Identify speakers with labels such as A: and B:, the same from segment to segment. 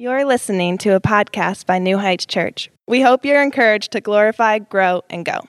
A: You're listening to a podcast by New Heights Church. We hope you're encouraged to glorify, grow, and go.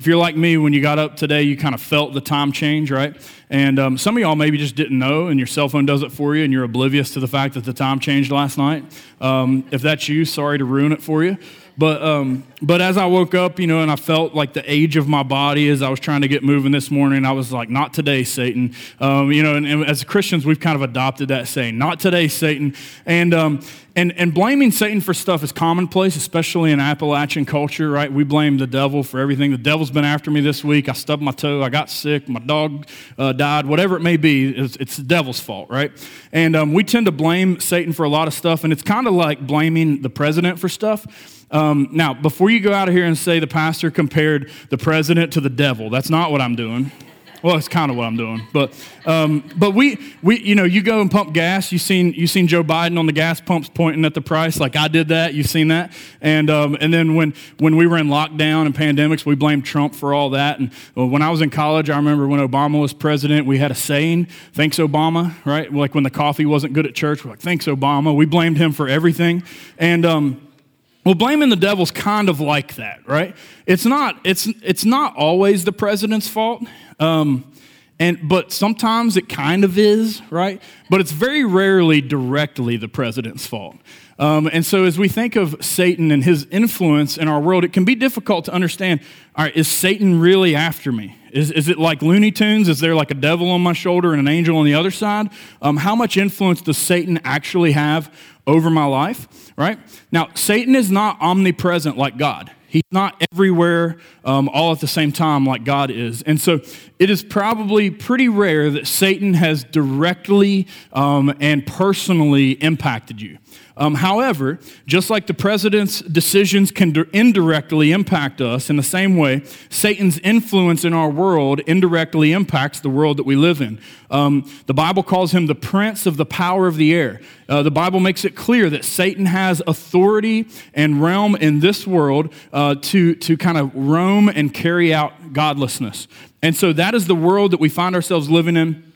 B: If you're like me, when you got up today, you kind of felt the time change, right? And um, some of y'all maybe just didn't know, and your cell phone does it for you, and you're oblivious to the fact that the time changed last night. Um, if that's you, sorry to ruin it for you. But, um, but as I woke up, you know, and I felt like the age of my body as I was trying to get moving this morning, I was like, not today, Satan. Um, you know, and, and, as Christians, we've kind of adopted that saying, not today, Satan. And, um, and, and blaming Satan for stuff is commonplace, especially in Appalachian culture, right? We blame the devil for everything. The devil's been after me this week. I stubbed my toe. I got sick. My dog uh, died. Whatever it may be, it's, it's the devil's fault, right? And um, we tend to blame Satan for a lot of stuff, and it's kind of like blaming the president for stuff. Um, now, before you go out of here and say the pastor compared the president to the devil, that's not what I'm doing. Well, it's kind of what I'm doing, but um, but we we you know you go and pump gas. You seen you seen Joe Biden on the gas pumps pointing at the price like I did that. You've seen that, and um, and then when when we were in lockdown and pandemics, we blamed Trump for all that. And when I was in college, I remember when Obama was president, we had a saying, "Thanks Obama," right? Like when the coffee wasn't good at church, we're like, "Thanks Obama." We blamed him for everything, and um, well, blaming the devil's kind of like that, right? It's not, it's, it's not always the president's fault. Um, and, but sometimes it kind of is, right? But it's very rarely directly the president's fault. Um, and so, as we think of Satan and his influence in our world, it can be difficult to understand all right, is Satan really after me? Is, is it like Looney Tunes? Is there like a devil on my shoulder and an angel on the other side? Um, how much influence does Satan actually have over my life, right? Now, Satan is not omnipresent like God. He's not everywhere um, all at the same time like God is. And so it is probably pretty rare that Satan has directly um, and personally impacted you. Um, however, just like the president's decisions can indirectly impact us, in the same way, Satan's influence in our world indirectly impacts the world that we live in. Um, the Bible calls him the prince of the power of the air. Uh, the Bible makes it clear that Satan has authority and realm in this world uh, to, to kind of roam and carry out godlessness. And so that is the world that we find ourselves living in.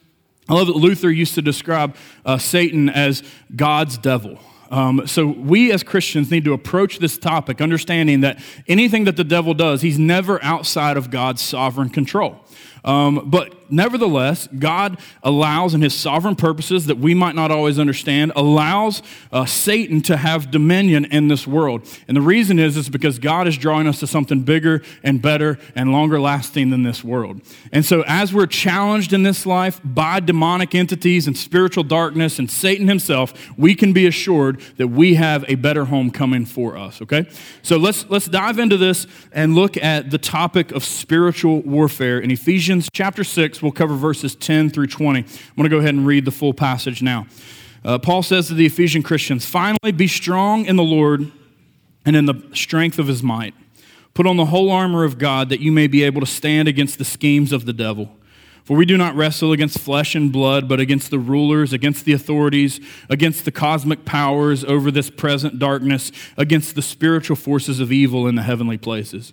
B: I love that Luther used to describe uh, Satan as God's devil. Um, so, we as Christians need to approach this topic understanding that anything that the devil does, he's never outside of God's sovereign control. Um, but nevertheless, God allows, in his sovereign purposes that we might not always understand, allows uh, Satan to have dominion in this world. And the reason is, is because God is drawing us to something bigger and better and longer lasting than this world. And so, as we're challenged in this life by demonic entities and spiritual darkness and Satan himself, we can be assured that we have a better home coming for us, okay? So, let's, let's dive into this and look at the topic of spiritual warfare in Ephesians chapter 6 6. We'll cover verses 10 through 20. I'm going to go ahead and read the full passage now. Uh, Paul says to the Ephesian Christians, Finally, be strong in the Lord and in the strength of his might. Put on the whole armor of God that you may be able to stand against the schemes of the devil. For we do not wrestle against flesh and blood, but against the rulers, against the authorities, against the cosmic powers over this present darkness, against the spiritual forces of evil in the heavenly places.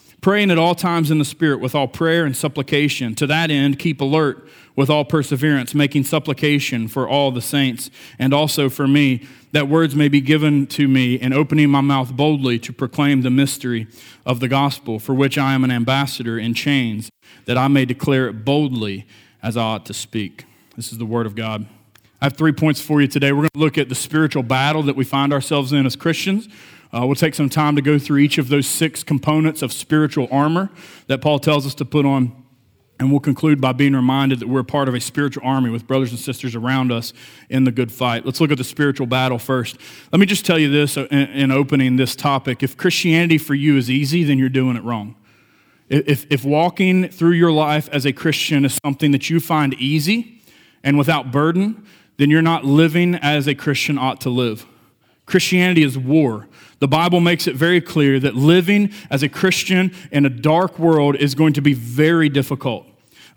B: praying at all times in the Spirit with all prayer and supplication. To that end, keep alert with all perseverance, making supplication for all the saints and also for me, that words may be given to me in opening my mouth boldly to proclaim the mystery of the gospel, for which I am an ambassador in chains, that I may declare it boldly as I ought to speak. This is the word of God. I have three points for you today. We're going to look at the spiritual battle that we find ourselves in as Christians. Uh, we'll take some time to go through each of those six components of spiritual armor that Paul tells us to put on. And we'll conclude by being reminded that we're part of a spiritual army with brothers and sisters around us in the good fight. Let's look at the spiritual battle first. Let me just tell you this in, in opening this topic. If Christianity for you is easy, then you're doing it wrong. If, if walking through your life as a Christian is something that you find easy and without burden, then you're not living as a Christian ought to live. Christianity is war. The Bible makes it very clear that living as a Christian in a dark world is going to be very difficult.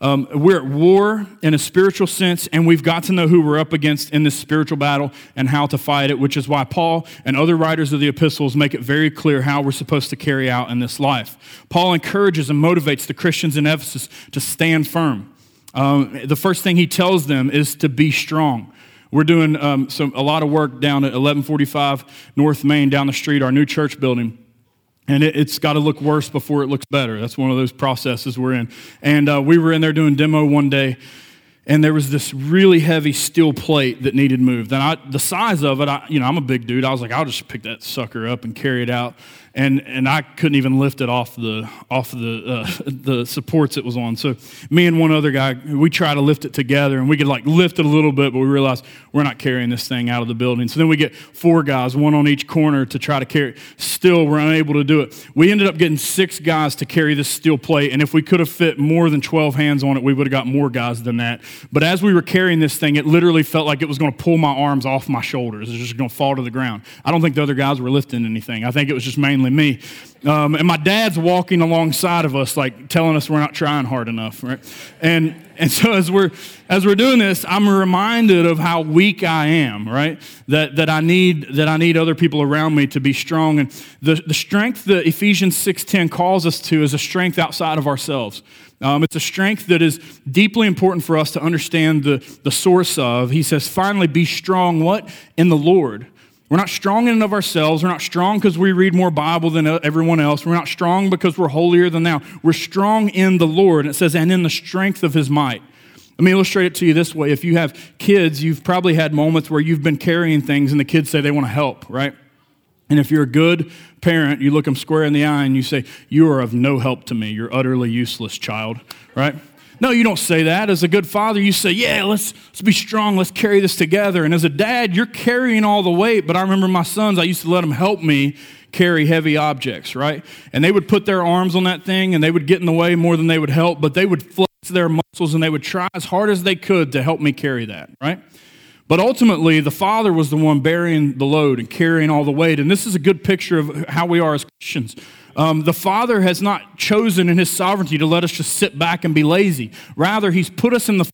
B: Um, we're at war in a spiritual sense, and we've got to know who we're up against in this spiritual battle and how to fight it, which is why Paul and other writers of the epistles make it very clear how we're supposed to carry out in this life. Paul encourages and motivates the Christians in Ephesus to stand firm. Um, the first thing he tells them is to be strong. We're doing um, some, a lot of work down at 1145 North Main, down the street, our new church building. And it, has got to look worse before it looks better. That's one of those processes we're in. And uh, we were in there doing demo one day, and there was this really heavy steel plate that needed moved. And I, the size of it, I, you know, I'm a big dude. I was like, I'll just pick that sucker up and carry it out and and I couldn't even lift it off the off the uh, the supports it was on. So me and one other guy, we try to lift it together, and we could like lift it a little bit, but we realized we're not carrying this thing out of the building. So then we get four guys, one on each corner, to try to carry. Still, we're unable to do it. We ended up getting six guys to carry this steel plate, and if we could have fit more than twelve hands on it, we would have got more guys than that. But as we were carrying this thing, it literally felt like it was going to pull my arms off my shoulders. It was just going to fall to the ground. I don't think the other guys were lifting anything. I think it was just mainly me. Um, and my dad's walking alongside of us, like telling us we're not trying hard enough, right? And and so as we're as we're doing this, I'm reminded of how weak I am, right? That that I need that I need other people around me to be strong. And the, the strength that Ephesians 6:10 calls us to is a strength outside of ourselves. Um, it's a strength that is deeply important for us to understand the, the source of. He says, finally, be strong, what? In the Lord. We're not strong in and of ourselves. We're not strong because we read more Bible than everyone else. We're not strong because we're holier than thou. We're strong in the Lord. And it says, and in the strength of his might. Let me illustrate it to you this way. If you have kids, you've probably had moments where you've been carrying things and the kids say they want to help, right? And if you're a good parent, you look them square in the eye and you say, You are of no help to me. You're utterly useless, child, right? No, you don't say that. As a good father, you say, Yeah, let's, let's be strong. Let's carry this together. And as a dad, you're carrying all the weight. But I remember my sons, I used to let them help me carry heavy objects, right? And they would put their arms on that thing and they would get in the way more than they would help, but they would flex their muscles and they would try as hard as they could to help me carry that, right? But ultimately, the Father was the one bearing the load and carrying all the weight. And this is a good picture of how we are as Christians. Um, the Father has not chosen in His sovereignty to let us just sit back and be lazy. Rather, He's put us in the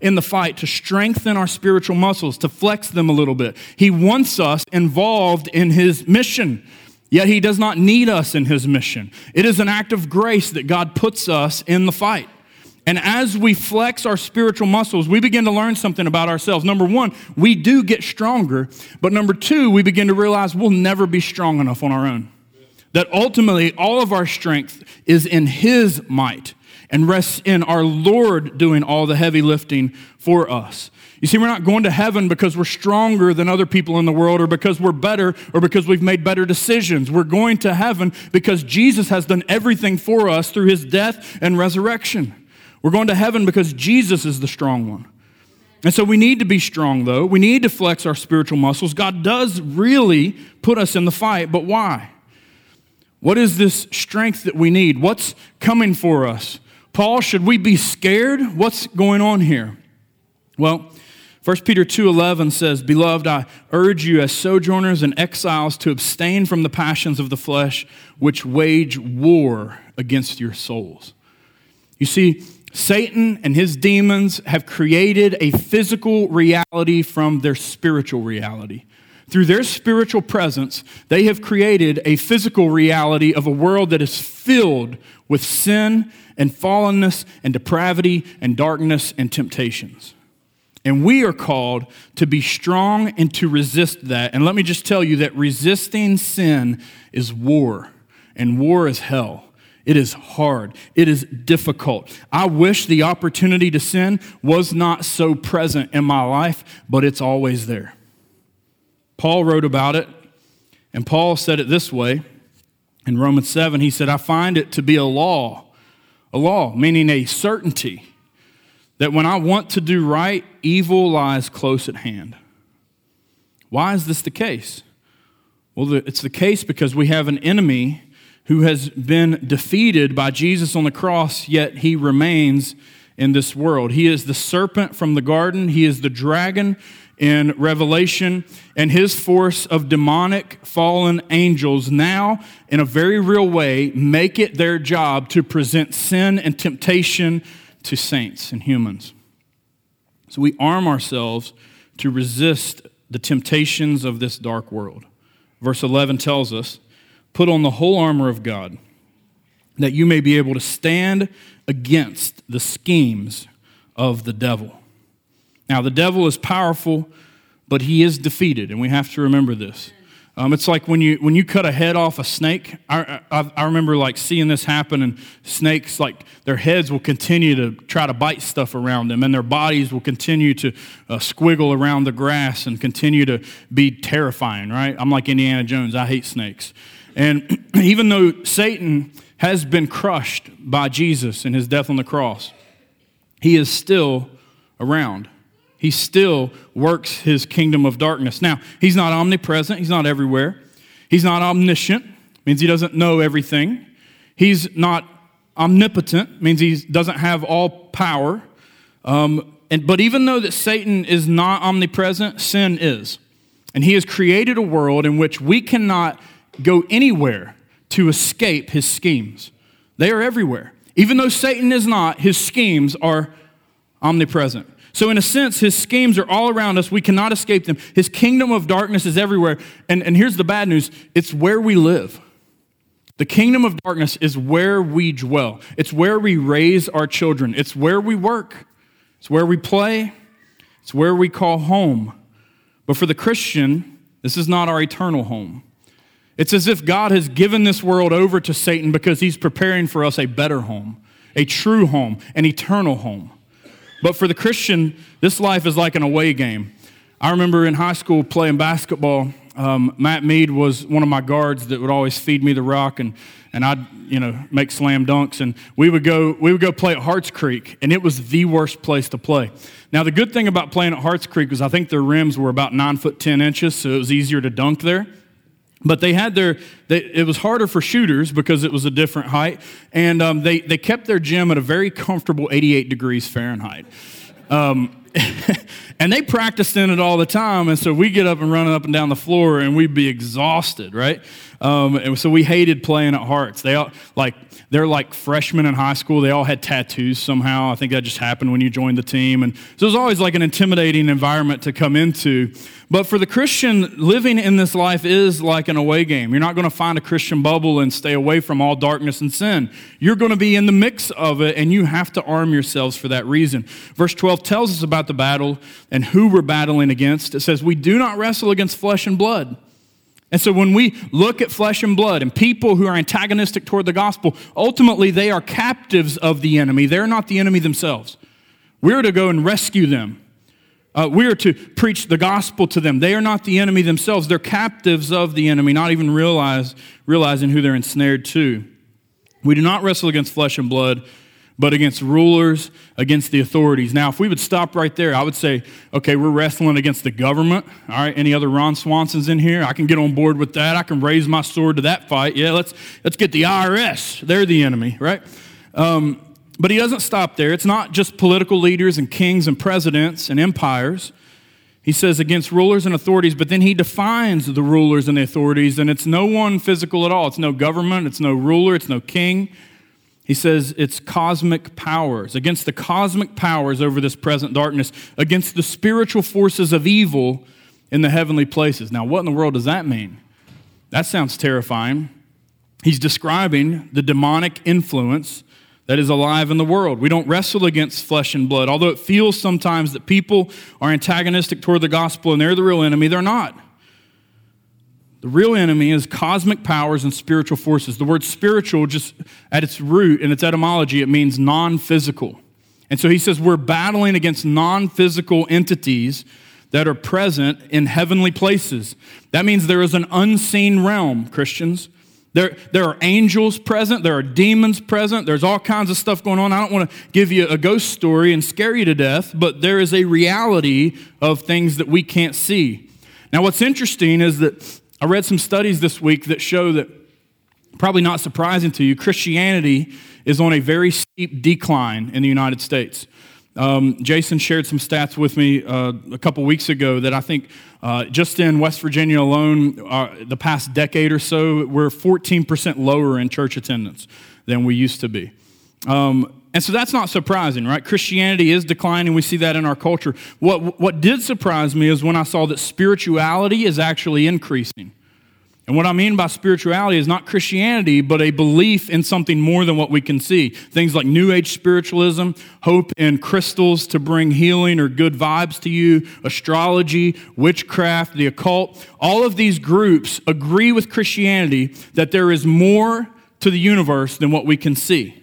B: in the fight to strengthen our spiritual muscles, to flex them a little bit. He wants us involved in His mission. Yet he does not need us in his mission. It is an act of grace that God puts us in the fight. And as we flex our spiritual muscles, we begin to learn something about ourselves. Number one, we do get stronger. But number two, we begin to realize we'll never be strong enough on our own. That ultimately, all of our strength is in His might and rests in our Lord doing all the heavy lifting for us. You see, we're not going to heaven because we're stronger than other people in the world or because we're better or because we've made better decisions. We're going to heaven because Jesus has done everything for us through his death and resurrection. We're going to heaven because Jesus is the strong one. And so we need to be strong, though. We need to flex our spiritual muscles. God does really put us in the fight, but why? What is this strength that we need? What's coming for us? Paul, should we be scared? What's going on here? Well, 1 Peter 2:11 says, "Beloved, I urge you as sojourners and exiles to abstain from the passions of the flesh which wage war against your souls." You see, Satan and his demons have created a physical reality from their spiritual reality. Through their spiritual presence, they have created a physical reality of a world that is filled with sin and fallenness and depravity and darkness and temptations. And we are called to be strong and to resist that. And let me just tell you that resisting sin is war, and war is hell. It is hard. It is difficult. I wish the opportunity to sin was not so present in my life, but it's always there. Paul wrote about it, and Paul said it this way in Romans 7. He said, I find it to be a law, a law, meaning a certainty, that when I want to do right, evil lies close at hand. Why is this the case? Well, it's the case because we have an enemy who has been defeated by Jesus on the cross, yet he remains in this world. He is the serpent from the garden, he is the dragon in Revelation, and his force of demonic fallen angels now, in a very real way, make it their job to present sin and temptation to saints and humans. So we arm ourselves to resist the temptations of this dark world. Verse 11 tells us put on the whole armor of God, that you may be able to stand against the schemes of the devil. Now, the devil is powerful, but he is defeated, and we have to remember this. Um, it's like when you when you cut a head off a snake. I, I, I, remember like seeing this happen, and snakes like their heads will continue to try to bite stuff around them, and their bodies will continue to uh, squiggle around the grass and continue to be terrifying. Right? I'm like Indiana Jones. I hate snakes, and even though Satan has been crushed by Jesus and his death on the cross, he is still around. He still works his kingdom of darkness. Now, he's not omnipresent, he's not everywhere. He's not omniscient, means he doesn't know everything. He's not omnipotent, means he doesn't have all power. Um, and, but even though that Satan is not omnipresent, sin is. And he has created a world in which we cannot go anywhere to escape his schemes. They are everywhere. Even though Satan is not, his schemes are omnipresent. So, in a sense, his schemes are all around us. We cannot escape them. His kingdom of darkness is everywhere. And, and here's the bad news it's where we live. The kingdom of darkness is where we dwell, it's where we raise our children, it's where we work, it's where we play, it's where we call home. But for the Christian, this is not our eternal home. It's as if God has given this world over to Satan because he's preparing for us a better home, a true home, an eternal home. But for the Christian, this life is like an away game. I remember in high school playing basketball. Um, Matt Mead was one of my guards that would always feed me the rock, and, and I'd you know make slam dunks. And we would go we would go play at Harts Creek, and it was the worst place to play. Now the good thing about playing at Harts Creek was I think their rims were about nine foot ten inches, so it was easier to dunk there. But they had their, they, it was harder for shooters because it was a different height. And um, they, they kept their gym at a very comfortable 88 degrees Fahrenheit. Um, and they practiced in it all the time. And so we get up and running up and down the floor and we'd be exhausted, right? Um, and so we hated playing at Harts. They all, like, they're like freshmen in high school. They all had tattoos somehow. I think that just happened when you joined the team. And so it was always like an intimidating environment to come into. But for the Christian, living in this life is like an away game. You're not going to find a Christian bubble and stay away from all darkness and sin. You're going to be in the mix of it, and you have to arm yourselves for that reason. Verse 12 tells us about the battle and who we're battling against. It says, We do not wrestle against flesh and blood and so when we look at flesh and blood and people who are antagonistic toward the gospel, ultimately they are captives of the enemy. They're not the enemy themselves. We're to go and rescue them. Uh, we are to preach the gospel to them. They are not the enemy themselves. They're captives of the enemy, not even realize, realizing who they're ensnared to. We do not wrestle against flesh and blood, but against rulers, against the authorities. Now, if we would stop right there, I would say, okay, we're wrestling against the government. All right, any other Ron Swansons in here? I can get on board with that. I can raise my sword to that fight. Yeah, let's let's get the IRS. They're the enemy, right? Um, but he doesn't stop there. It's not just political leaders and kings and presidents and empires. He says against rulers and authorities, but then he defines the rulers and the authorities, and it's no one physical at all. It's no government, it's no ruler, it's no king. He says it's cosmic powers, against the cosmic powers over this present darkness, against the spiritual forces of evil in the heavenly places. Now, what in the world does that mean? That sounds terrifying. He's describing the demonic influence that is alive in the world. We don't wrestle against flesh and blood. Although it feels sometimes that people are antagonistic toward the gospel and they're the real enemy, they're not. The real enemy is cosmic powers and spiritual forces. The word spiritual, just at its root and its etymology, it means non physical. And so he says we're battling against non physical entities that are present in heavenly places. That means there is an unseen realm, Christians. There, there are angels present, there are demons present, there's all kinds of stuff going on. I don't want to give you a ghost story and scare you to death, but there is a reality of things that we can't see. Now, what's interesting is that I read some studies this week that show that, probably not surprising to you, Christianity is on a very steep decline in the United States. Um, Jason shared some stats with me uh, a couple weeks ago that I think uh, just in West Virginia alone, uh, the past decade or so, we're 14% lower in church attendance than we used to be. Um, and so that's not surprising, right? Christianity is declining. We see that in our culture. What, what did surprise me is when I saw that spirituality is actually increasing. And what I mean by spirituality is not Christianity, but a belief in something more than what we can see. Things like New Age spiritualism, hope in crystals to bring healing or good vibes to you, astrology, witchcraft, the occult. All of these groups agree with Christianity that there is more to the universe than what we can see.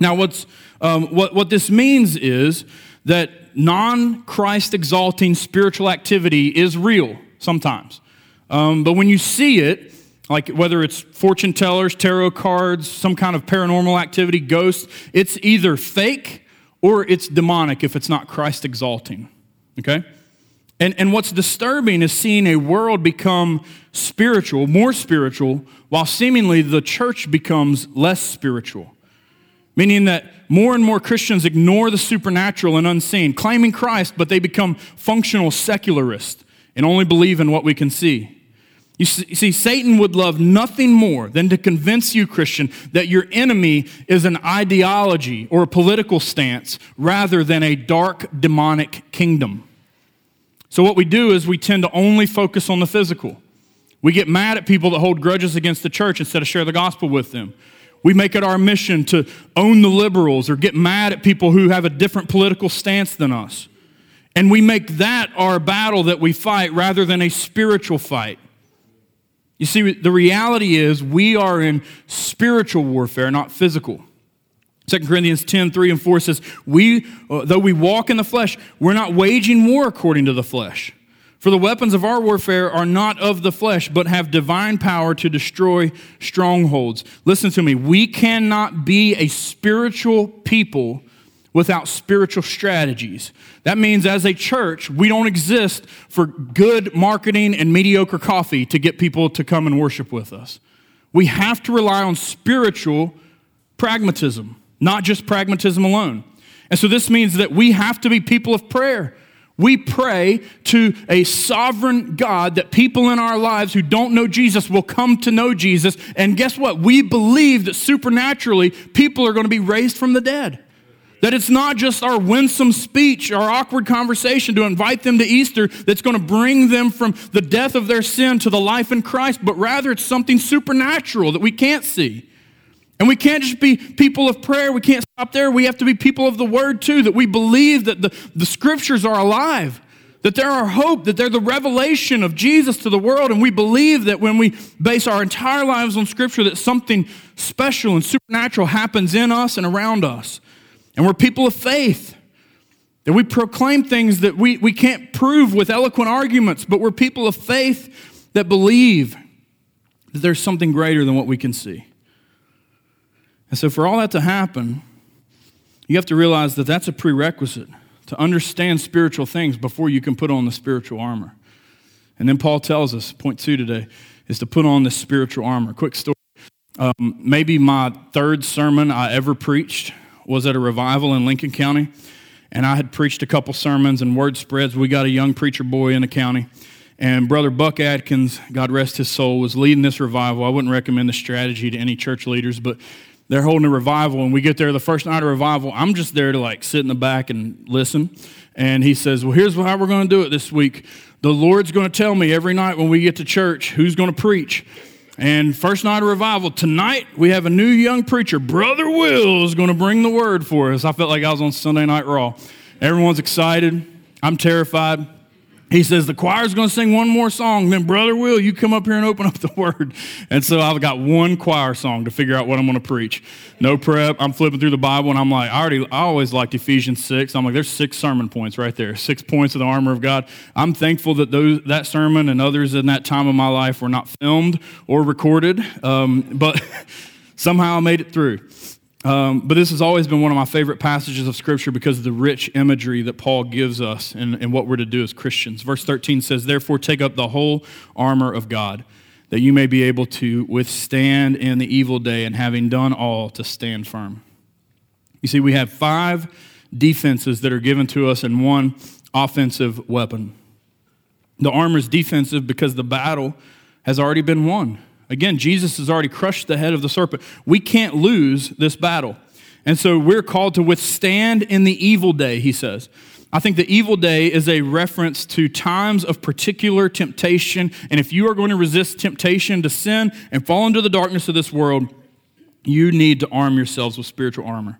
B: Now, what's, um, what, what this means is that non Christ exalting spiritual activity is real sometimes. Um, but when you see it, like whether it's fortune tellers, tarot cards, some kind of paranormal activity, ghosts, it's either fake or it's demonic if it's not Christ exalting. Okay? And, and what's disturbing is seeing a world become spiritual, more spiritual, while seemingly the church becomes less spiritual. Meaning that more and more Christians ignore the supernatural and unseen, claiming Christ, but they become functional secularists and only believe in what we can see. You see, Satan would love nothing more than to convince you, Christian, that your enemy is an ideology or a political stance rather than a dark demonic kingdom. So, what we do is we tend to only focus on the physical. We get mad at people that hold grudges against the church instead of share the gospel with them. We make it our mission to own the liberals or get mad at people who have a different political stance than us. And we make that our battle that we fight rather than a spiritual fight. You see, the reality is we are in spiritual warfare, not physical. 2 Corinthians 10, 3 and 4 says, we, uh, though we walk in the flesh, we're not waging war according to the flesh. For the weapons of our warfare are not of the flesh, but have divine power to destroy strongholds. Listen to me. We cannot be a spiritual people without spiritual strategies. That means as a church, we don't exist for good marketing and mediocre coffee to get people to come and worship with us. We have to rely on spiritual pragmatism, not just pragmatism alone. And so this means that we have to be people of prayer. We pray to a sovereign God that people in our lives who don't know Jesus will come to know Jesus. And guess what? We believe that supernaturally people are going to be raised from the dead. That it's not just our winsome speech, our awkward conversation to invite them to Easter that's going to bring them from the death of their sin to the life in Christ, but rather it's something supernatural that we can't see. And we can't just be people of prayer. We can't stop there. We have to be people of the word too, that we believe that the, the scriptures are alive, that they're our hope, that they're the revelation of Jesus to the world. And we believe that when we base our entire lives on scripture, that something special and supernatural happens in us and around us. And we're people of faith. That we proclaim things that we, we can't prove with eloquent arguments, but we're people of faith that believe that there's something greater than what we can see. And so, for all that to happen, you have to realize that that's a prerequisite to understand spiritual things before you can put on the spiritual armor. And then Paul tells us, point two today, is to put on the spiritual armor. Quick story. Um, maybe my third sermon I ever preached was at a revival in Lincoln County, and I had preached a couple sermons and word spreads. We got a young preacher boy in the county, and Brother Buck Atkins, God rest his soul, was leading this revival. I wouldn't recommend the strategy to any church leaders, but they're holding a revival, and we get there the first night of revival. I'm just there to like sit in the back and listen. And he says, Well, here's how we're going to do it this week. The Lord's going to tell me every night when we get to church who's going to preach. And first night of revival, tonight we have a new young preacher. Brother Will is going to bring the word for us. I felt like I was on Sunday Night Raw. Everyone's excited. I'm terrified. He says, The choir's going to sing one more song. Then, Brother Will, you come up here and open up the word. And so I've got one choir song to figure out what I'm going to preach. No prep. I'm flipping through the Bible and I'm like, I already, I always liked Ephesians 6. I'm like, there's six sermon points right there, six points of the armor of God. I'm thankful that those, that sermon and others in that time of my life were not filmed or recorded, um, but somehow I made it through. Um, but this has always been one of my favorite passages of Scripture because of the rich imagery that Paul gives us and, what we're to do as Christians. Verse 13 says, Therefore, take up the whole armor of God, that you may be able to withstand in the evil day, and having done all, to stand firm. You see, we have five defenses that are given to us and one offensive weapon. The armor is defensive because the battle has already been won. Again, Jesus has already crushed the head of the serpent. We can't lose this battle. And so we're called to withstand in the evil day, he says. I think the evil day is a reference to times of particular temptation. And if you are going to resist temptation to sin and fall into the darkness of this world, you need to arm yourselves with spiritual armor.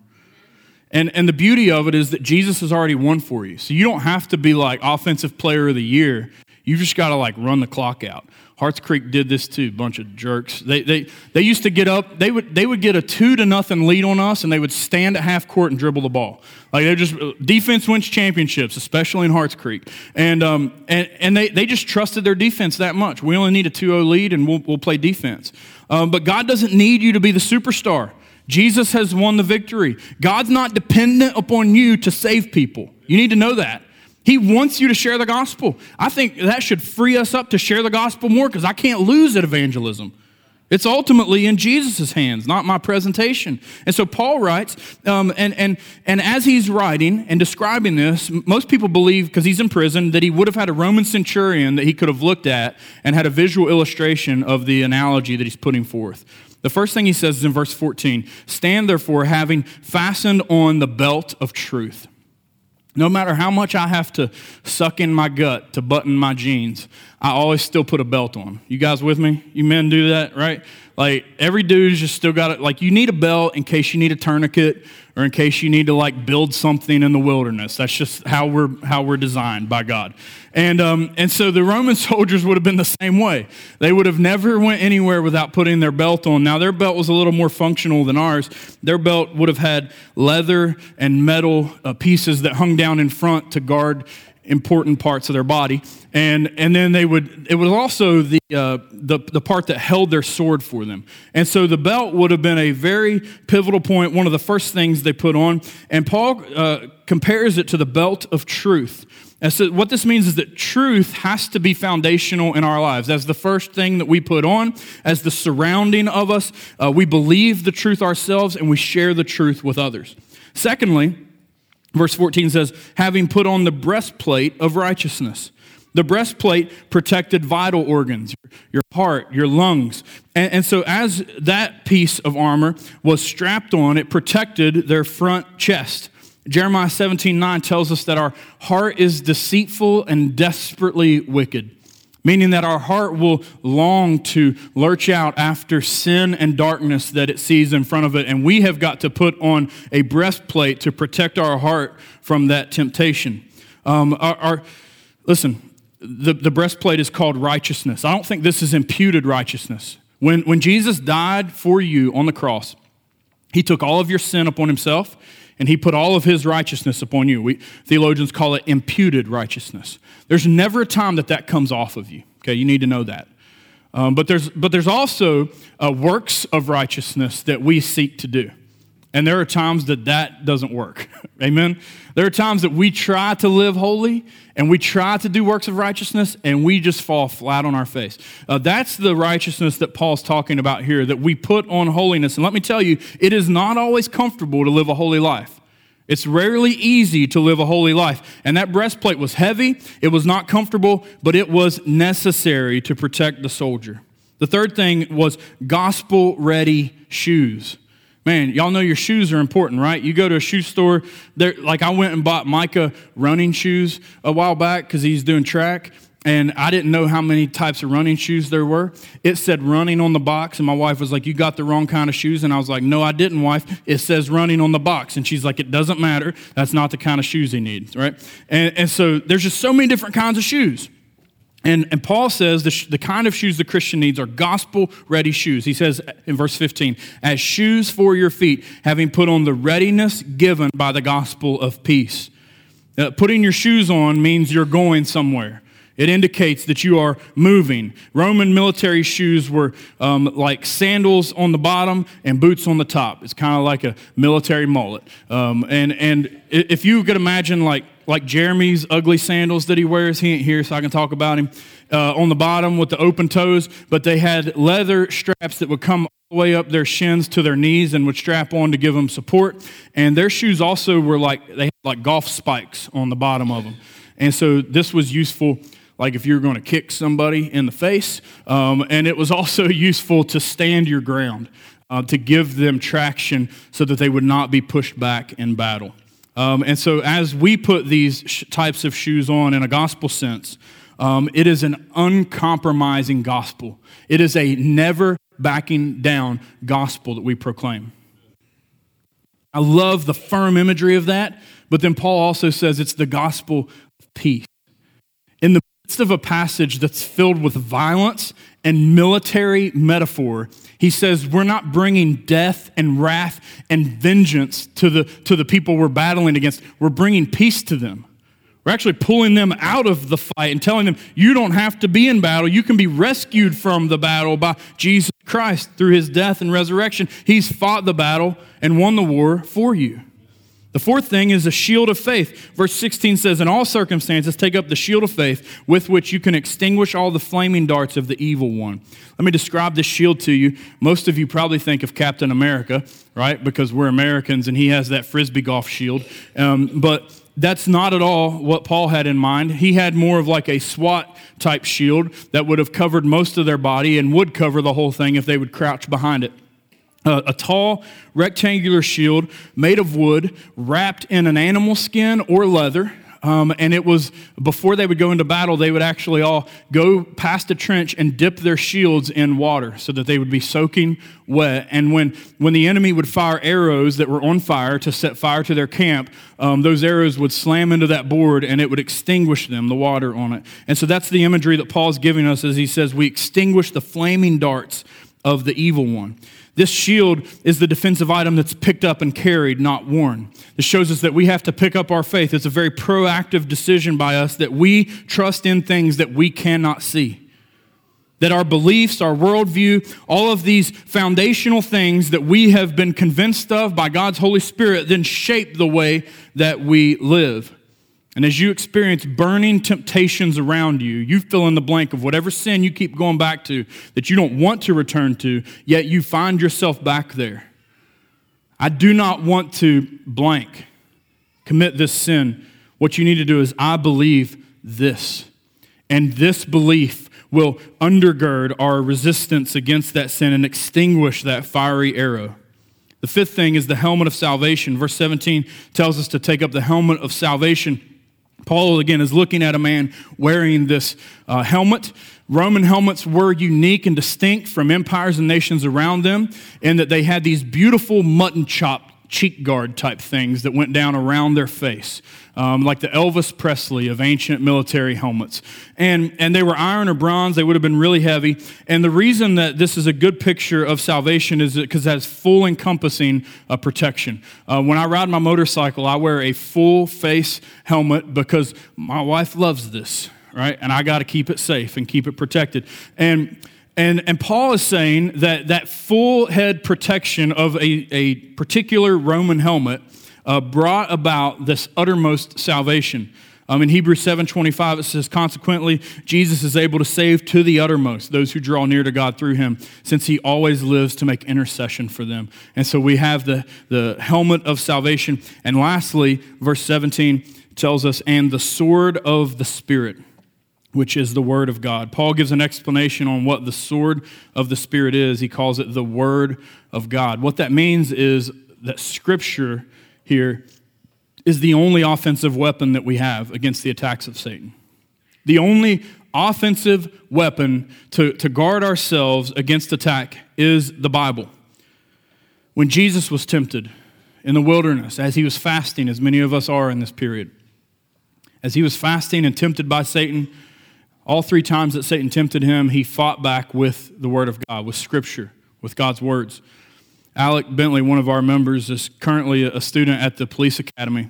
B: And, and the beauty of it is that Jesus has already won for you. So you don't have to be like offensive player of the year. You just got to like run the clock out. Harts Creek did this too, bunch of jerks. They, they, they used to get up, they would, they would get a two to nothing lead on us, and they would stand at half court and dribble the ball. Like they're just, defense wins championships, especially in Harts Creek. And, um, and, and they, they just trusted their defense that much. We only need a 2 0 lead, and we'll, we'll play defense. Um, but God doesn't need you to be the superstar. Jesus has won the victory. God's not dependent upon you to save people. You need to know that. He wants you to share the gospel. I think that should free us up to share the gospel more because I can't lose at evangelism. It's ultimately in Jesus' hands, not my presentation. And so Paul writes, um, and, and, and as he's writing and describing this, most people believe, because he's in prison, that he would have had a Roman centurion that he could have looked at and had a visual illustration of the analogy that he's putting forth. The first thing he says is in verse 14 Stand therefore, having fastened on the belt of truth. No matter how much I have to suck in my gut to button my jeans, I always still put a belt on. You guys with me? You men do that, right? Like every dude's just still got it. Like you need a belt in case you need a tourniquet or in case you need to like build something in the wilderness. That's just how we're how we're designed by God. And um, and so the Roman soldiers would have been the same way. They would have never went anywhere without putting their belt on. Now their belt was a little more functional than ours. Their belt would have had leather and metal uh, pieces that hung down in front to guard important parts of their body. And, and then they would, it was also the, uh, the, the part that held their sword for them. And so the belt would have been a very pivotal point, one of the first things they put on. And Paul uh, compares it to the belt of truth. And so what this means is that truth has to be foundational in our lives. As the first thing that we put on, as the surrounding of us, uh, we believe the truth ourselves and we share the truth with others. Secondly, Verse 14 says, having put on the breastplate of righteousness. The breastplate protected vital organs, your heart, your lungs. And, and, so, as that piece of armor was strapped on, it protected their front chest. Jeremiah 17 9 tells us that our heart is deceitful and desperately wicked meaning that our heart will long to lurch out after sin and darkness that it sees in front of it. And we have got to put on a breastplate to protect our heart from that temptation. Um, our, our, listen, the, the breastplate is called righteousness. I don't think this is imputed righteousness. When, when Jesus died for you on the cross, he took all of your sin upon himself and he put all of his righteousness upon you. We, theologians call it imputed righteousness. There's never a time that that comes off of you. Okay, you need to know that. Um, but, there's, but there's also uh, works of righteousness that we seek to do. And there are times that that doesn't work. Amen? There are times that we try to live holy and we try to do works of righteousness and we just fall flat on our face. Uh, that's the righteousness that Paul's talking about here, that we put on holiness. And let me tell you, it is not always comfortable to live a holy life. It's rarely easy to live a holy life. And that breastplate was heavy, it was not comfortable, but it was necessary to protect the soldier. The third thing was gospel ready shoes. Man, y'all know your shoes are important, right? You go to a shoe store, like I went and bought Micah running shoes a while back because he's doing track, and I didn't know how many types of running shoes there were. It said running on the box, and my wife was like, You got the wrong kind of shoes. And I was like, No, I didn't, wife. It says running on the box. And she's like, It doesn't matter. That's not the kind of shoes he needs, right? And, and so there's just so many different kinds of shoes. And, and Paul says the, sh- the kind of shoes the Christian needs are gospel ready shoes. He says in verse 15, as shoes for your feet, having put on the readiness given by the gospel of peace. Uh, putting your shoes on means you're going somewhere. It indicates that you are moving. Roman military shoes were um, like sandals on the bottom and boots on the top. It's kind of like a military mullet. Um, and, and if you could imagine like like Jeremy's ugly sandals that he wears. He ain't here, so I can talk about him. Uh, on the bottom with the open toes, but they had leather straps that would come all the way up their shins to their knees and would strap on to give them support. And their shoes also were like they had like golf spikes on the bottom of them. And so this was useful like if you're going to kick somebody in the face. Um, and it was also useful to stand your ground, uh, to give them traction so that they would not be pushed back in battle. Um, and so, as we put these sh- types of shoes on in a gospel sense, um, it is an uncompromising gospel. It is a never backing down gospel that we proclaim. I love the firm imagery of that, but then Paul also says it's the gospel of peace. In the midst of a passage that's filled with violence and military metaphor, he says we're not bringing death and wrath and vengeance to the, to the people we're battling against. We're bringing peace to them. We're actually pulling them out of the fight and telling them, you don't have to be in battle. You can be rescued from the battle by Jesus Christ through his death and resurrection. He's fought the battle and won the war for you. The fourth thing is a shield of faith. Verse 16 says, In all circumstances, take up the shield of faith with which you can extinguish all the flaming darts of the evil one. Let me describe this shield to you. Most of you probably think of Captain America, right? Because we're Americans and he has that frisbee golf shield. Um, but that's not at all what Paul had in mind. He had more of like a SWAT type shield that would have covered most of their body and would cover the whole thing if they would crouch behind it. Uh, a tall rectangular shield made of wood wrapped in an animal skin or leather um, and it was before they would go into battle, they would actually all go past a trench and dip their shields in water so that they would be soaking wet. And when, when the enemy would fire arrows that were on fire to set fire to their camp, um, those arrows would slam into that board and it would extinguish them, the water on it. And so that's the imagery that Paul's giving us as he says, We extinguish the flaming darts of the evil one. This shield is the defensive item that's picked up and carried, not worn. This shows us that we have to pick up our faith. It's a very proactive decision by us that we trust in things that we cannot see. That our beliefs, our worldview, all of these foundational things that we have been convinced of by God's Holy Spirit then shape the way that we live. And as you experience burning temptations around you, you fill in the blank of whatever sin you keep going back to that you don't want to return to, yet you find yourself back there. I do not want to blank commit this sin. What you need to do is, I believe this. And this belief will undergird our resistance against that sin and extinguish that fiery arrow. The fifth thing is the helmet of salvation. Verse 17 tells us to take up the helmet of salvation. Paul, again, is looking at a man wearing this uh, helmet. Roman helmets were unique and distinct from empires and nations around them, in that they had these beautiful mutton chop cheek guard type things that went down around their face, um, like the Elvis Presley of ancient military helmets. And, and they were iron or bronze, they would have been really heavy. And the reason that this is a good picture of salvation is because it has full encompassing uh, protection. Uh, when I ride my motorcycle, I wear a full face helmet because my wife loves this, right? And I got to keep it safe and keep it protected. And and, and Paul is saying that that full head protection of a, a particular Roman helmet uh, brought about this uttermost salvation. Um, in Hebrews 7:25 it says, "Consequently, Jesus is able to save to the uttermost those who draw near to God through him, since he always lives to make intercession for them." And so we have the, the helmet of salvation. And lastly, verse 17 tells us, "And the sword of the Spirit." which is the Word of God. Paul gives an explanation on what the sword of the Spirit is. He calls it the Word of God. What that means is that Scripture here is the only offensive weapon that we have against the attacks of Satan. The only offensive weapon to, to guard ourselves against attack is the Bible. When Jesus was tempted in the wilderness, as he was fasting, as many of us are in this period, as he was fasting and tempted by Satan, all three times that Satan tempted him, he fought back with the Word of God, with Scripture, with God's words. Alec Bentley, one of our members, is currently a student at the police academy.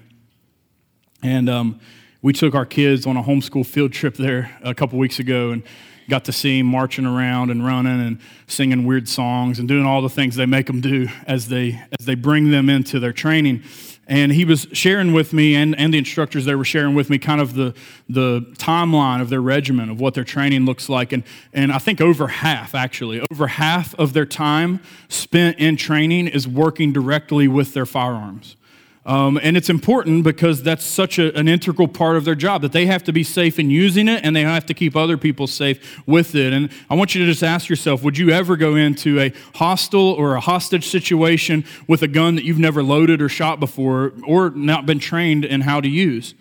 B: And um, we took our kids on a homeschool field trip there a couple weeks ago and got to see him marching around and running and singing weird songs and doing all the things they make them do as they, as they bring them into their training. And he was sharing with me, and, and the instructors there were sharing with me kind of the, the timeline of their regimen, of what their training looks like. And, and I think over half, actually, over half of their time spent in training is working directly with their firearms. Um, and it's important because that's such a, an integral part of their job that they have to be safe in using it and they have to keep other people safe with it. And I want you to just ask yourself would you ever go into a hostile or a hostage situation with a gun that you've never loaded or shot before or not been trained in how to use?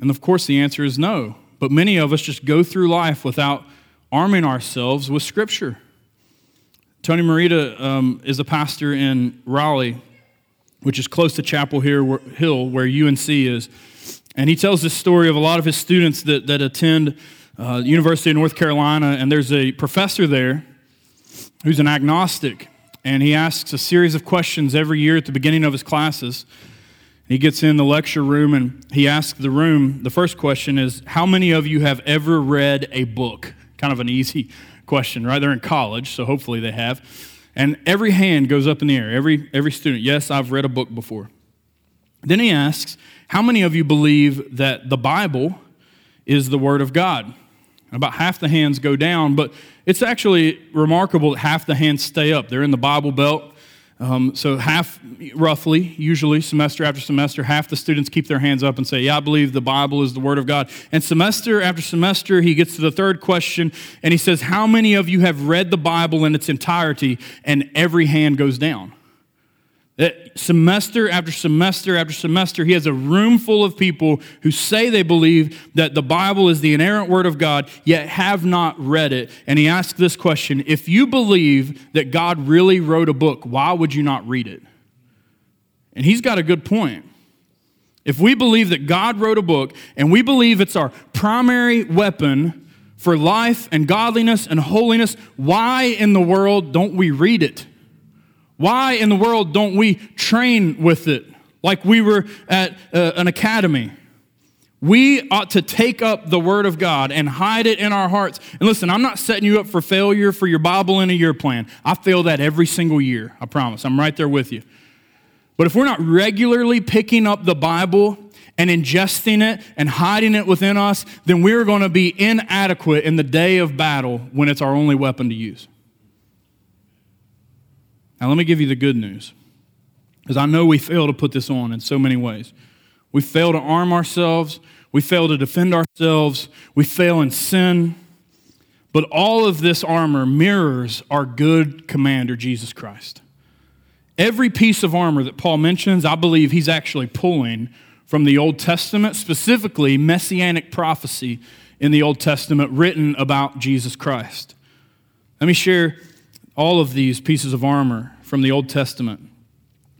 B: And of course, the answer is no. But many of us just go through life without arming ourselves with Scripture. Tony Merida um, is a pastor in Raleigh which is close to Chapel Hill, where UNC is. And he tells this story of a lot of his students that, that attend uh, University of North Carolina, and there's a professor there who's an agnostic, and he asks a series of questions every year at the beginning of his classes. He gets in the lecture room and he asks the room, the first question is, How many of you have ever read a book? Kind of an easy question, right? They're in college, so hopefully they have. And every hand goes up in the air, every, every student. Yes, I've read a book before. Then he asks, How many of you believe that the Bible is the Word of God? About half the hands go down, but it's actually remarkable that half the hands stay up. They're in the Bible Belt. Um, so, half, roughly, usually semester after semester, half the students keep their hands up and say, Yeah, I believe the Bible is the Word of God. And semester after semester, he gets to the third question and he says, How many of you have read the Bible in its entirety? And every hand goes down. That semester after semester after semester, he has a room full of people who say they believe that the Bible is the inerrant word of God, yet have not read it. And he asks this question If you believe that God really wrote a book, why would you not read it? And he's got a good point. If we believe that God wrote a book and we believe it's our primary weapon for life and godliness and holiness, why in the world don't we read it? Why in the world don't we train with it like we were at uh, an academy? We ought to take up the Word of God and hide it in our hearts. And listen, I'm not setting you up for failure for your Bible in a year plan. I fail that every single year, I promise. I'm right there with you. But if we're not regularly picking up the Bible and ingesting it and hiding it within us, then we're going to be inadequate in the day of battle when it's our only weapon to use. Now, let me give you the good news, because I know we fail to put this on in so many ways. We fail to arm ourselves, we fail to defend ourselves, we fail in sin. But all of this armor mirrors our good commander, Jesus Christ. Every piece of armor that Paul mentions, I believe he's actually pulling from the Old Testament, specifically messianic prophecy in the Old Testament written about Jesus Christ. Let me share all of these pieces of armor from the Old Testament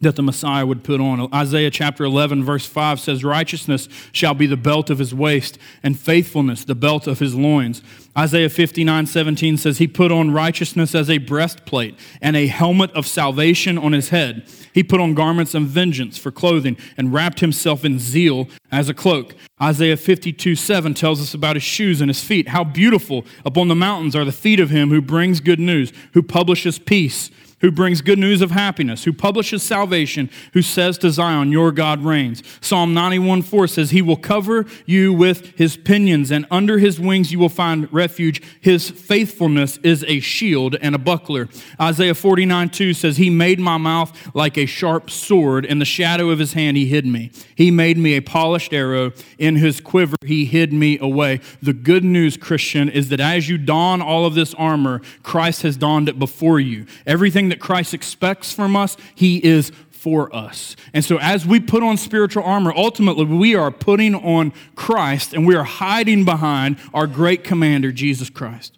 B: that the Messiah would put on. Isaiah chapter 11, verse 5 says, Righteousness shall be the belt of his waist, and faithfulness the belt of his loins. Isaiah 59, 17 says, He put on righteousness as a breastplate, and a helmet of salvation on his head. He put on garments of vengeance for clothing, and wrapped himself in zeal as a cloak. Isaiah 52, 7 tells us about his shoes and his feet. How beautiful upon the mountains are the feet of him who brings good news, who publishes peace who brings good news of happiness, who publishes salvation, who says to Zion, Your God reigns. Psalm 91 4 says, He will cover you with his pinions, and under his wings you will find refuge. His faithfulness is a shield and a buckler. Isaiah 49 2 says, He made my mouth like a sharp sword. In the shadow of his hand he hid me. He made me a polished arrow. In his quiver he hid me away. The good news, Christian, is that as you don all of this armor, Christ has donned it before you. Everything that Christ expects from us, He is for us. And so, as we put on spiritual armor, ultimately we are putting on Christ and we are hiding behind our great commander, Jesus Christ.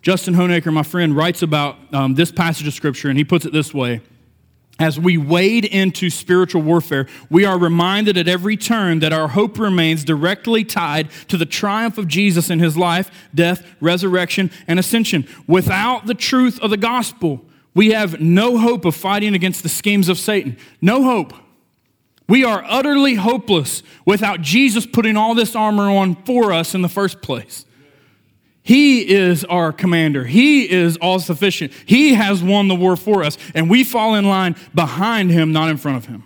B: Justin Honaker, my friend, writes about um, this passage of Scripture, and he puts it this way. As we wade into spiritual warfare, we are reminded at every turn that our hope remains directly tied to the triumph of Jesus in his life, death, resurrection, and ascension. Without the truth of the gospel, we have no hope of fighting against the schemes of Satan. No hope. We are utterly hopeless without Jesus putting all this armor on for us in the first place. He is our commander. He is all sufficient. He has won the war for us, and we fall in line behind him, not in front of him.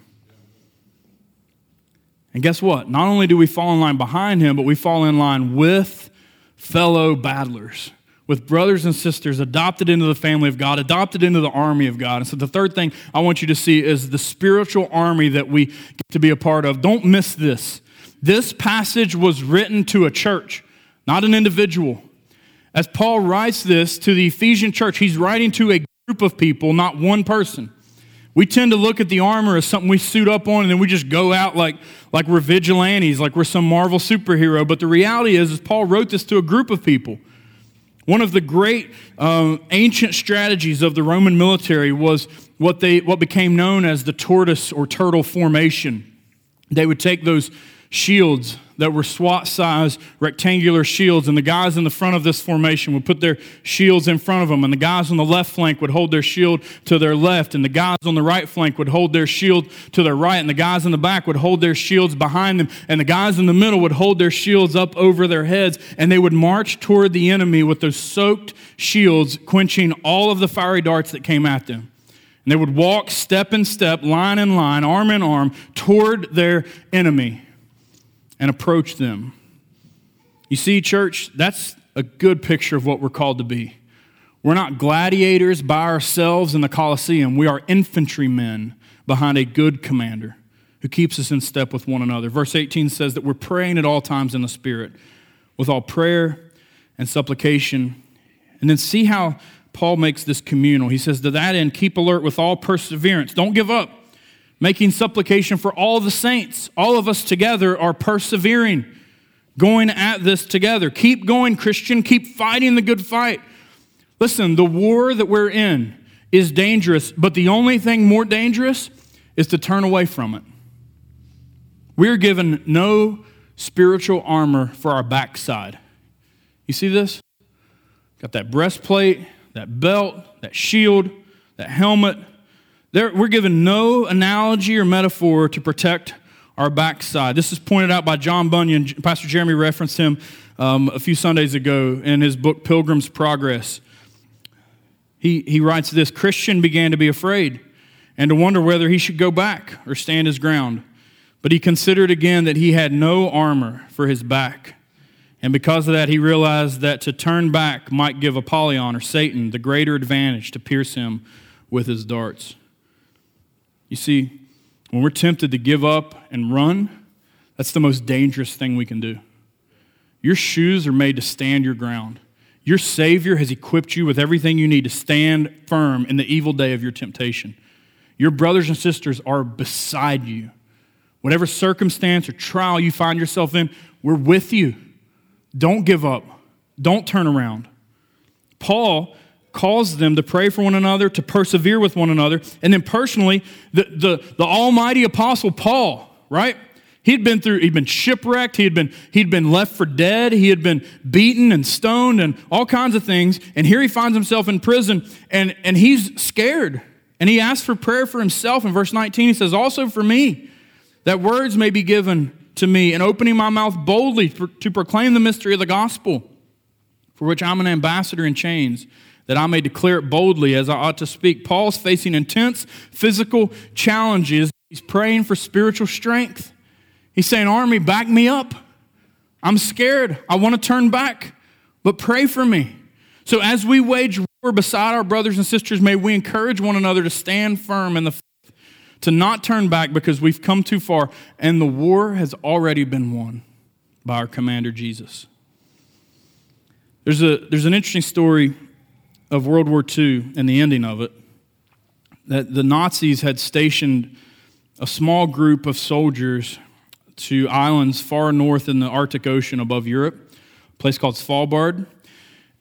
B: And guess what? Not only do we fall in line behind him, but we fall in line with fellow battlers, with brothers and sisters adopted into the family of God, adopted into the army of God. And so the third thing I want you to see is the spiritual army that we get to be a part of. Don't miss this. This passage was written to a church, not an individual. As Paul writes this to the Ephesian church, he's writing to a group of people, not one person. We tend to look at the armor as something we suit up on and then we just go out like, like we're vigilantes, like we're some Marvel superhero. But the reality is, is Paul wrote this to a group of people. One of the great um, ancient strategies of the Roman military was what, they, what became known as the tortoise or turtle formation. They would take those shields that were SWAT sized rectangular shields, and the guys in the front of this formation would put their shields in front of them, and the guys on the left flank would hold their shield to their left, and the guys on the right flank would hold their shield to their right, and the guys in the back would hold their shields behind them, and the guys in the middle would hold their shields up over their heads, and they would march toward the enemy with those soaked shields, quenching all of the fiery darts that came at them. And they would walk step in step, line in line, arm in arm toward their enemy and approach them. You see, church, that's a good picture of what we're called to be. We're not gladiators by ourselves in the Colosseum. We are infantrymen behind a good commander who keeps us in step with one another. Verse 18 says that we're praying at all times in the Spirit with all prayer and supplication. And then see how Paul makes this communal. He says, To that end, keep alert with all perseverance. Don't give up making supplication for all the saints. All of us together are persevering, going at this together. Keep going, Christian. Keep fighting the good fight. Listen, the war that we're in is dangerous, but the only thing more dangerous is to turn away from it. We're given no spiritual armor for our backside. You see this? Got that breastplate, that belt, that shield, that helmet, there, we're given no analogy or metaphor to protect our backside. This is pointed out by John Bunyan. Pastor Jeremy referenced him um, a few Sundays ago in his book, Pilgrim's Progress. He, he writes this Christian began to be afraid and to wonder whether he should go back or stand his ground. But he considered again that he had no armor for his back. And because of that, he realized that to turn back might give Apollyon or Satan the greater advantage to pierce him with his darts. You see, when we're tempted to give up and run, that's the most dangerous thing we can do. Your shoes are made to stand your ground. Your Savior has equipped you with everything you need to stand firm in the evil day of your temptation. Your brothers and sisters are beside you. Whatever circumstance or trial you find yourself in, we're with you. Don't give up. Don't turn around. Paul calls them to pray for one another, to persevere with one another. And then personally, the, the, the almighty apostle Paul, right? He'd been through, he'd been shipwrecked, he had been, he'd been left for dead, he had been beaten and stoned and all kinds of things. And here he finds himself in prison and, and he's scared. And he asks for prayer for himself. In verse 19, he says, Also for me, that words may be given to me, and opening my mouth boldly to proclaim the mystery of the gospel, for which I'm an ambassador in chains that I may declare it boldly as I ought to speak. Paul's facing intense physical challenges. He's praying for spiritual strength. He's saying, Army, back me up. I'm scared. I want to turn back, but pray for me. So as we wage war beside our brothers and sisters, may we encourage one another to stand firm in the faith, to not turn back because we've come too far, and the war has already been won by our commander Jesus. There's, a, there's an interesting story of World War II and the ending of it, that the Nazis had stationed a small group of soldiers to islands far north in the Arctic Ocean above Europe, a place called Svalbard.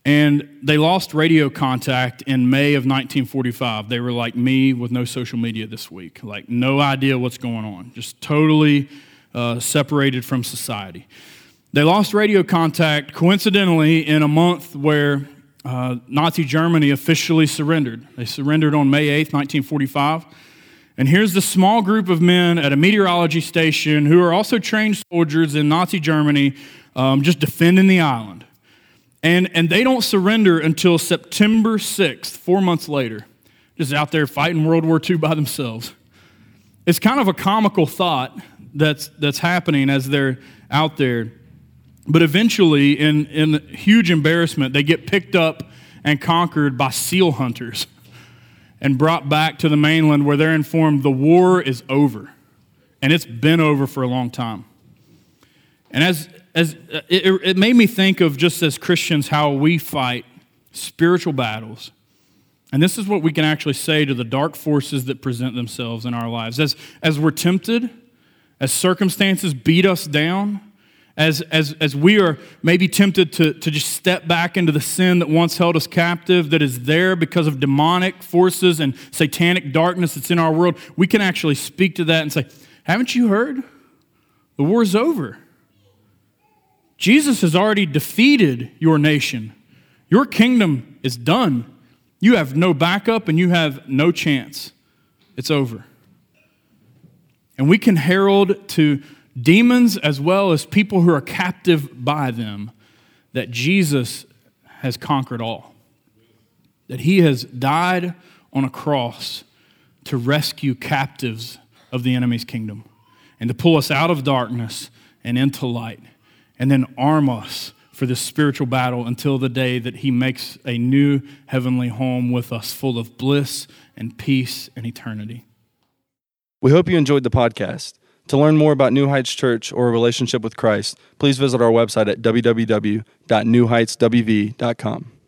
B: And they lost radio contact in May of 1945. They were like me with no social media this week, like no idea what's going on, just totally uh, separated from society. They lost radio contact coincidentally in a month where uh, Nazi Germany officially surrendered. They surrendered on May 8th, 1945. And here's the small group of men at a meteorology station who are also trained soldiers in Nazi Germany, um, just defending the island. And, and they don't surrender until September 6th, four months later, just out there fighting World War II by themselves. It's kind of a comical thought that's, that's happening as they're out there. But eventually, in, in huge embarrassment, they get picked up and conquered by seal hunters and brought back to the mainland where they're informed the war is over. And it's been over for a long time. And as, as uh, it, it made me think of just as Christians how we fight spiritual battles and this is what we can actually say to the dark forces that present themselves in our lives. As, as we're tempted, as circumstances beat us down, as, as, as we are maybe tempted to, to just step back into the sin that once held us captive, that is there because of demonic forces and satanic darkness that's in our world, we can actually speak to that and say, Haven't you heard? The war's over. Jesus has already defeated your nation. Your kingdom is done. You have no backup and you have no chance. It's over. And we can herald to demons as well as people who are captive by them that Jesus has conquered all. That he has died on a cross to rescue captives of the enemy's kingdom and to pull us out of darkness and into light and then arm us for this spiritual battle until the day that He makes a new heavenly home with us, full of bliss and peace and eternity.
C: We hope you enjoyed the podcast. To learn more about New Heights Church or a relationship with Christ, please visit our website at www.newheightswv.com.